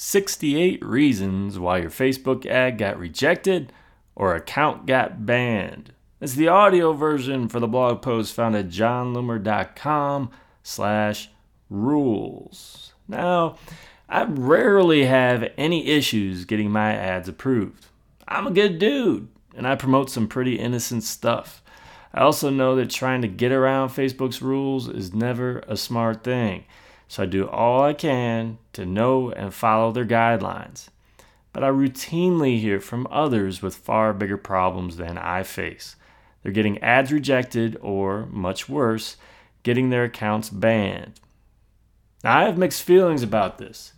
68 Reasons Why Your Facebook Ad Got Rejected or Account Got Banned. It's the audio version for the blog post found at jonloomer.com slash rules. Now, I rarely have any issues getting my ads approved. I'm a good dude, and I promote some pretty innocent stuff. I also know that trying to get around Facebook's rules is never a smart thing so I do all I can to know and follow their guidelines. But I routinely hear from others with far bigger problems than I face. They're getting ads rejected, or, much worse, getting their accounts banned. Now, I have mixed feelings about this.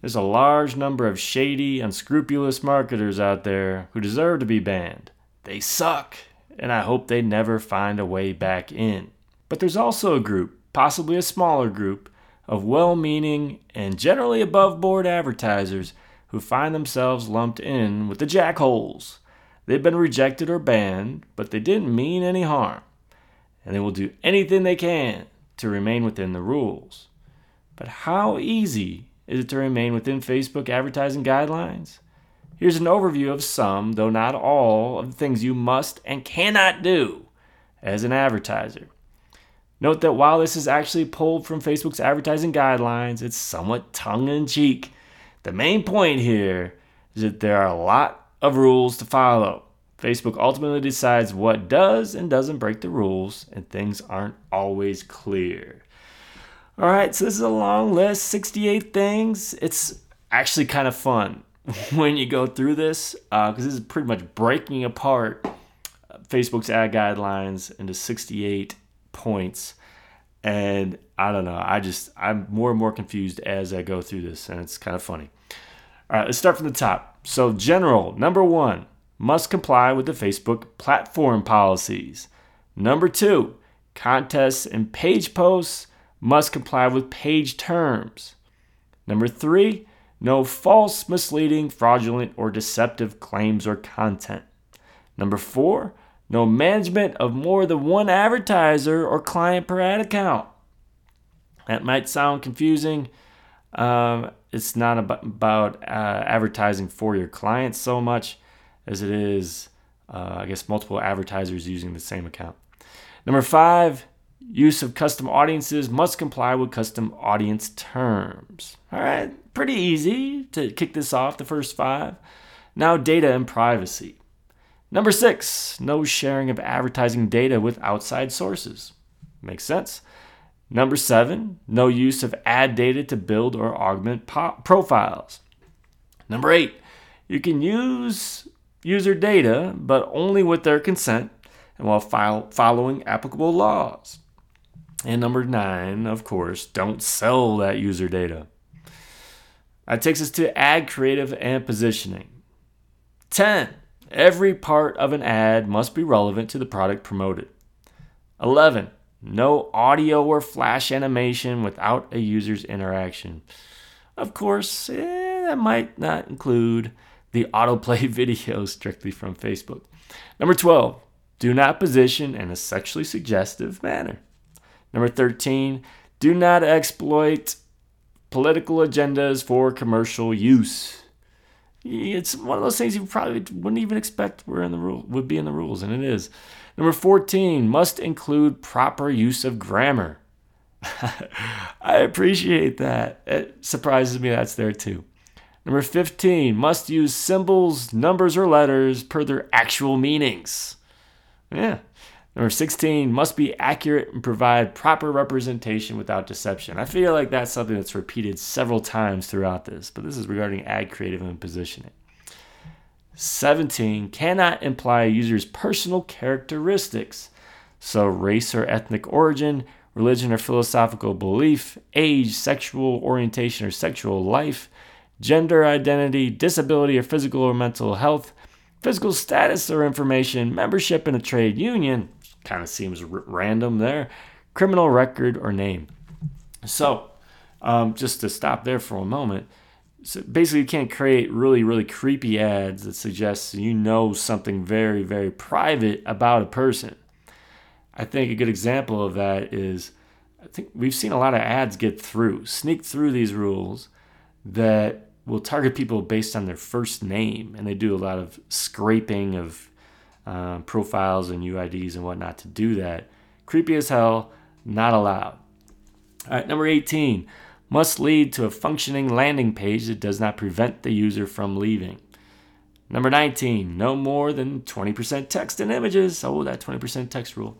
There's a large number of shady, unscrupulous marketers out there who deserve to be banned. They suck, and I hope they never find a way back in. But there's also a group, possibly a smaller group, of well meaning and generally above board advertisers who find themselves lumped in with the jackholes. They've been rejected or banned, but they didn't mean any harm, and they will do anything they can to remain within the rules. But how easy is it to remain within Facebook advertising guidelines? Here's an overview of some, though not all, of the things you must and cannot do as an advertiser. Note that while this is actually pulled from Facebook's advertising guidelines, it's somewhat tongue in cheek. The main point here is that there are a lot of rules to follow. Facebook ultimately decides what does and doesn't break the rules, and things aren't always clear. All right, so this is a long list 68 things. It's actually kind of fun when you go through this because uh, this is pretty much breaking apart Facebook's ad guidelines into 68 points. And I don't know. I just, I'm more and more confused as I go through this, and it's kind of funny. All right, let's start from the top. So, general, number one, must comply with the Facebook platform policies. Number two, contests and page posts must comply with page terms. Number three, no false, misleading, fraudulent, or deceptive claims or content. Number four, no management of more than one advertiser or client per ad account. That might sound confusing. Um, it's not about, uh, advertising for your clients so much as it is, uh, I guess, multiple advertisers using the same account. Number five, use of custom audiences must comply with custom audience terms. All right, pretty easy to kick this off, the first five. Now, data and privacy. Number six, no sharing of advertising data with outside sources. Makes sense. Number seven, no use of ad data to build or augment po- profiles. Number eight, you can use user data, but only with their consent and while file- following applicable laws. And number nine, of course, don't sell that user data. That takes us to ad creative and positioning. 10. Every part of an ad must be relevant to the product promoted. 11. No audio or flash animation without a user's interaction. Of course, eh, that might not include the autoplay video strictly from Facebook. Number 12. Do not position in a sexually suggestive manner. Number 13. Do not exploit political agendas for commercial use it's one of those things you probably wouldn't even expect were in the rule would be in the rules, and it is. Number 14 must include proper use of grammar. I appreciate that. It surprises me that's there too. Number 15 must use symbols, numbers, or letters per their actual meanings. Yeah, Number 16 must be accurate and provide proper representation without deception. I feel like that's something that's repeated several times throughout this, but this is regarding ad creative and positioning. 17 cannot imply a user's personal characteristics, so race or ethnic origin, religion or philosophical belief, age, sexual orientation or sexual life, gender identity, disability or physical or mental health, physical status or information, membership in a trade union, kind of seems r- random there. Criminal record or name. So, um, just to stop there for a moment, so basically, you can't create really, really creepy ads that suggest you know something very, very private about a person. I think a good example of that is I think we've seen a lot of ads get through, sneak through these rules that will target people based on their first name, and they do a lot of scraping of uh, profiles and UIDs and whatnot to do that. Creepy as hell, not allowed. All right, number 18 must lead to a functioning landing page that does not prevent the user from leaving. Number 19, no more than 20% text and images. Oh, that 20% text rule.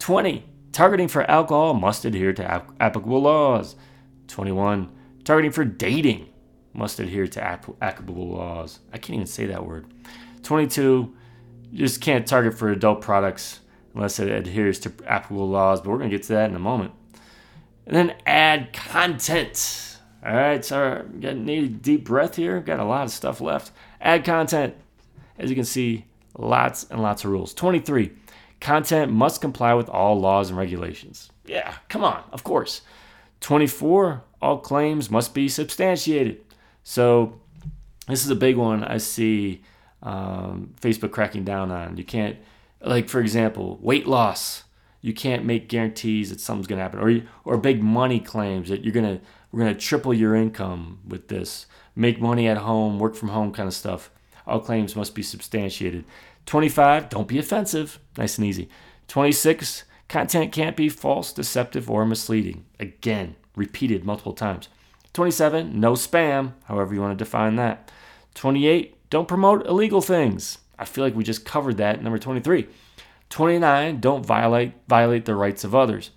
20, targeting for alcohol must adhere to ap- applicable laws. 21, targeting for dating must adhere to ap- applicable laws. I can't even say that word. 22, just can't target for adult products unless it adheres to applicable laws, but we're going to get to that in a moment. And then ad content. All right, so getting need a deep breath here. Got a lot of stuff left. Ad content. As you can see, lots and lots of rules. 23. Content must comply with all laws and regulations. Yeah, come on, of course. 24. All claims must be substantiated. So, this is a big one I see um, Facebook cracking down on. You can't, like, for example, weight loss. You can't make guarantees that something's to happen. Or or big money claims that you're to we're to triple your income with this. Make money at home work from home kind of stuff. All claims must be substantiated. 25 don't be offensive. Nice and easy. 26 content can't be false deceptive or misleading. Again repeated multiple times. 27 no spam however you want to define that. 28 don't promote illegal things i feel like we just covered that number 23 29, don't violate violate the rights of others.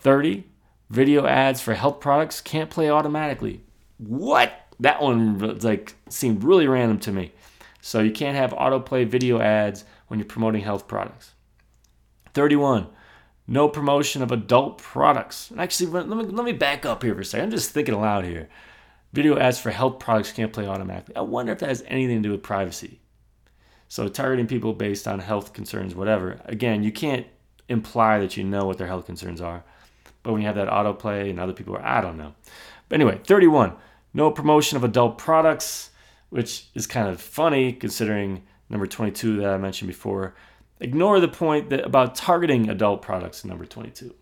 30, video ads for health products can't play automatically. What? That one like seemed really random to me. So you can't have autoplay video ads when you're promoting health products. 31, no promotion of adult products. Actually, let me let me back up here for a second. I'm just thinking aloud here. Video ads for health products can't play automatically. I wonder if that has anything to do with privacy. So targeting people based on health concerns, whatever. Again, you can't imply that you know what their health concerns are. But when you have that autoplay and other people are, I don't know. But anyway, 31. No promotion of adult products, which is kind of funny considering number 22 that I mentioned before. Ignore the point that about targeting adult products in number 22.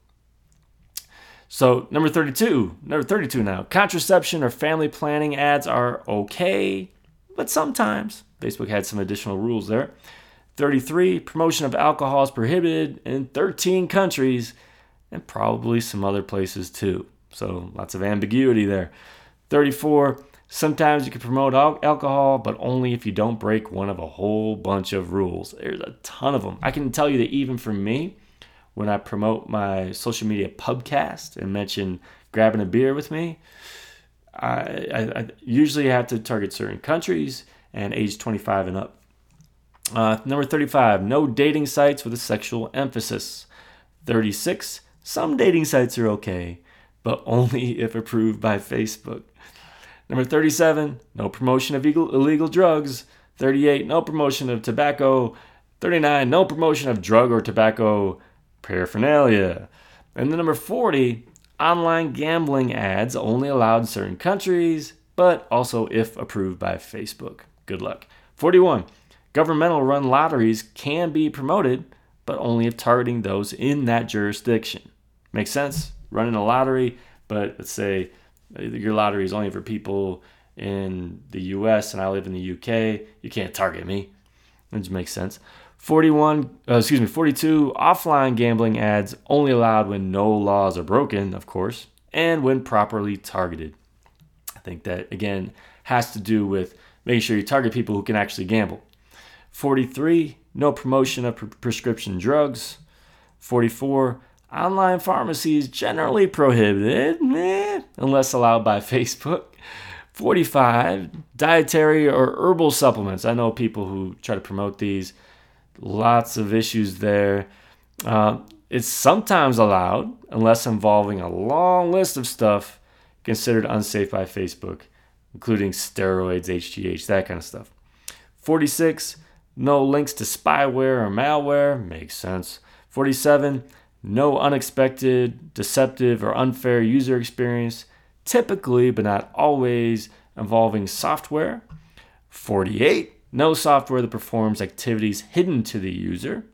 So, number 32, number 32 now. Contraception or family planning ads are okay, but sometimes Facebook had some additional rules there. 33, promotion of alcohol is prohibited in 13 countries and probably some other places too. So lots of ambiguity there. 34, sometimes you can promote al- alcohol, but only if you don't break one of a whole bunch of rules. There's a ton of them. I can tell you that even for me, when I promote my social media pubcast and mention grabbing a beer with me, I, I, I usually have to target certain countries and age 25 and up. Uh, number 35, no dating sites with a sexual emphasis. 36, some dating sites are okay, but only if approved by Facebook. Number 37, no promotion of illegal, illegal drugs. 38, no promotion of tobacco. 39, no promotion of drug or tobacco paraphernalia. And the number 40, online gambling ads only allowed in certain countries, but also if approved by Facebook. Good luck. 41. Governmental run lotteries can be promoted, but only if targeting those in that jurisdiction. Makes sense? Running a lottery, but let's say your lottery is only for people in the US and I live in the UK. You can't target me. It just makes sense. 41, uh, excuse me, 42, offline gambling ads only allowed when no laws are broken, of course, and when properly targeted. I think that, again, has to do with making sure you target people who can actually gamble. 43, no promotion of pre- prescription drugs. 44, online pharmacies generally prohibited, eh, unless allowed by Facebook. 45, dietary or herbal supplements. I know people who try to promote these. Lots of issues there. Uh, it's sometimes allowed, unless involving a long list of stuff considered unsafe by Facebook including steroids, HGH, that kind of stuff. 46, no links to spyware or malware, makes sense. 47, no unexpected, deceptive, or unfair user experience, typically but not always involving software. 48, no software that performs activities hidden to the user.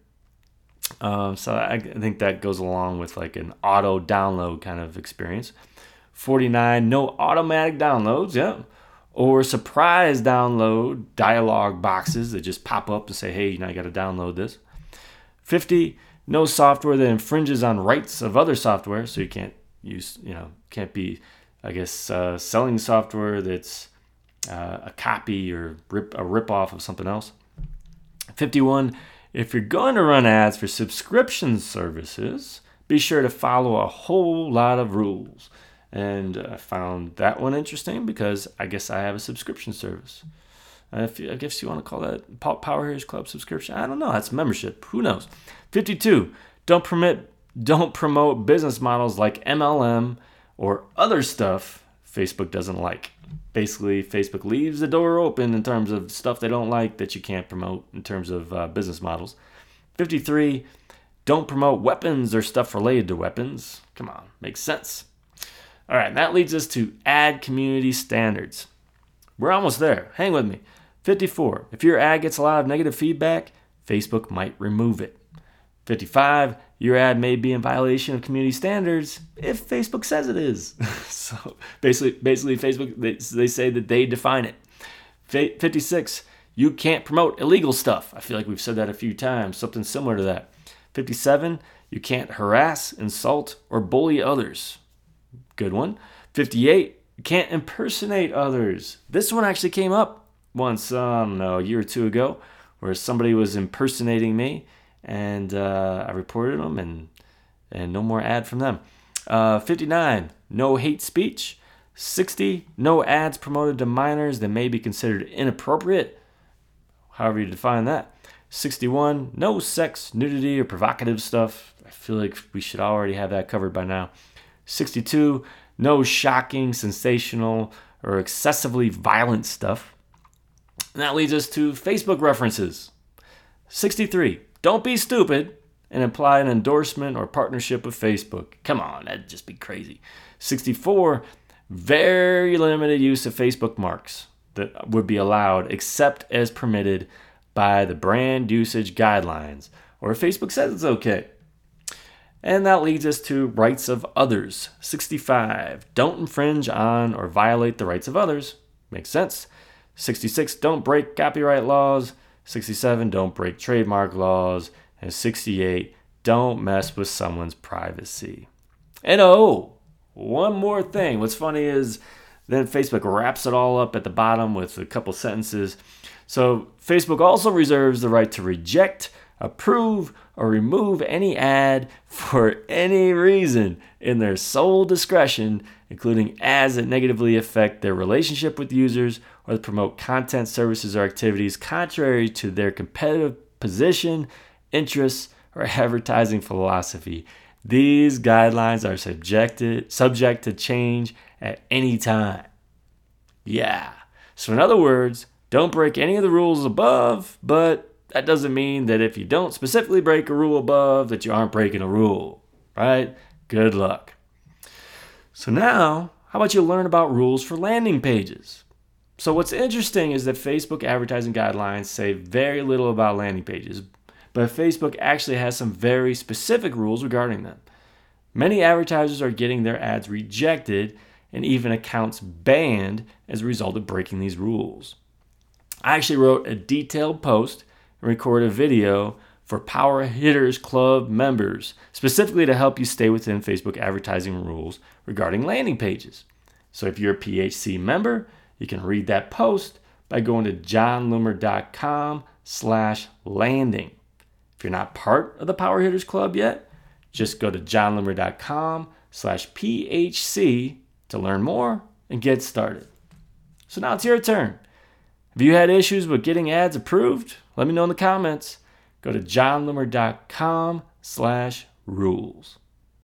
Um, so I, think that goes along with like an auto download kind of experience. 49, no automatic downloads, yeah, or surprise download dialog boxes that just pop up and say, hey, you know, you got to download this. 50, no software that infringes on rights of other software. So you can't use, you know, can't be, I guess, uh, selling software that's uh, a copy or rip, a rip off of something else. 51, if you're going to run ads for subscription services, be sure to follow a whole lot of rules. And I found that one interesting because I guess I have a subscription service. If you, I guess you want to call that Power Hitters Club subscription. I don't know. That's membership. Who knows? 52. Don't permit don't promote business models like MLM or other stuff Facebook doesn't like. Basically, Facebook leaves the door open in terms of stuff they don't like that you can't promote in terms of uh, business models. 53. Don't promote weapons or stuff related to weapons. Come on, makes sense. All right, that leads us to ad community standards. We're almost there. Hang with me. 54. If your ad gets a lot of negative feedback, Facebook might remove it. 55. Your ad may be in violation of community standards if Facebook says it is. so basically, basically Facebook they, they say that they define it. 56. You can't promote illegal stuff. I feel like we've said that a few times, something similar to that. 57. You can't harass, insult, or bully others. Good one. 58. You can't impersonate others. This one actually came up once, um, I don't know, a year or two ago, where somebody was impersonating me, and uh, I reported them, and and no more ad from them. Uh, 59. No hate speech. 60. No ads promoted to minors that may be considered inappropriate. However you define that. 61. No sex, nudity, or provocative stuff. I feel like we should already have that covered by now. 62, no shocking, sensational, or excessively violent stuff. And that leads us to Facebook references. 63, don't be stupid and imply an endorsement or partnership with Facebook. Come on, that'd just be crazy. 64, very limited use of Facebook marks that would be allowed except as permitted by the brand usage guidelines or if Facebook says it's okay. And that leads us to rights of others. 65. Don't infringe on or violate the rights of others. Makes sense. 66. Don't break copyright laws. 67. Don't break trademark laws. And 68. Don't mess with someone's privacy. And oh, one more thing. What's funny is then Facebook wraps it all up at the bottom with a couple sentences. So Facebook also reserves the right to reject approve, or remove any ad for any reason in their sole discretion, including ads that negatively affect their relationship with users or promote content, services, or activities contrary to their competitive position, interests, or advertising philosophy. These guidelines are subjected, subject to change at any time. Yeah. So, in other words, don't break any of the rules above, but that doesn't mean that if you don't specifically break a rule above, that you aren't breaking a rule, right? Good luck. So now, how about you learn about rules for landing pages? So what's interesting is that Facebook advertising guidelines say very little about landing pages, but Facebook actually has some very specific rules regarding them. Many advertisers are getting their ads rejected and even accounts banned as a result of breaking these rules. I actually wrote a detailed post and recorded a video for Power Hitters Club members, specifically to help you stay within Facebook advertising rules regarding landing pages. So if you're a PHC member, you can read that post by going to jonloomer.com slash landing. If you're not part of the Power Hitters Club yet, just go to jonloomer.com slash PHC to learn more and get started. So now it's your turn. Have you had issues with getting ads approved? Let me know in the comments. Go to jonloomer.com slash rules.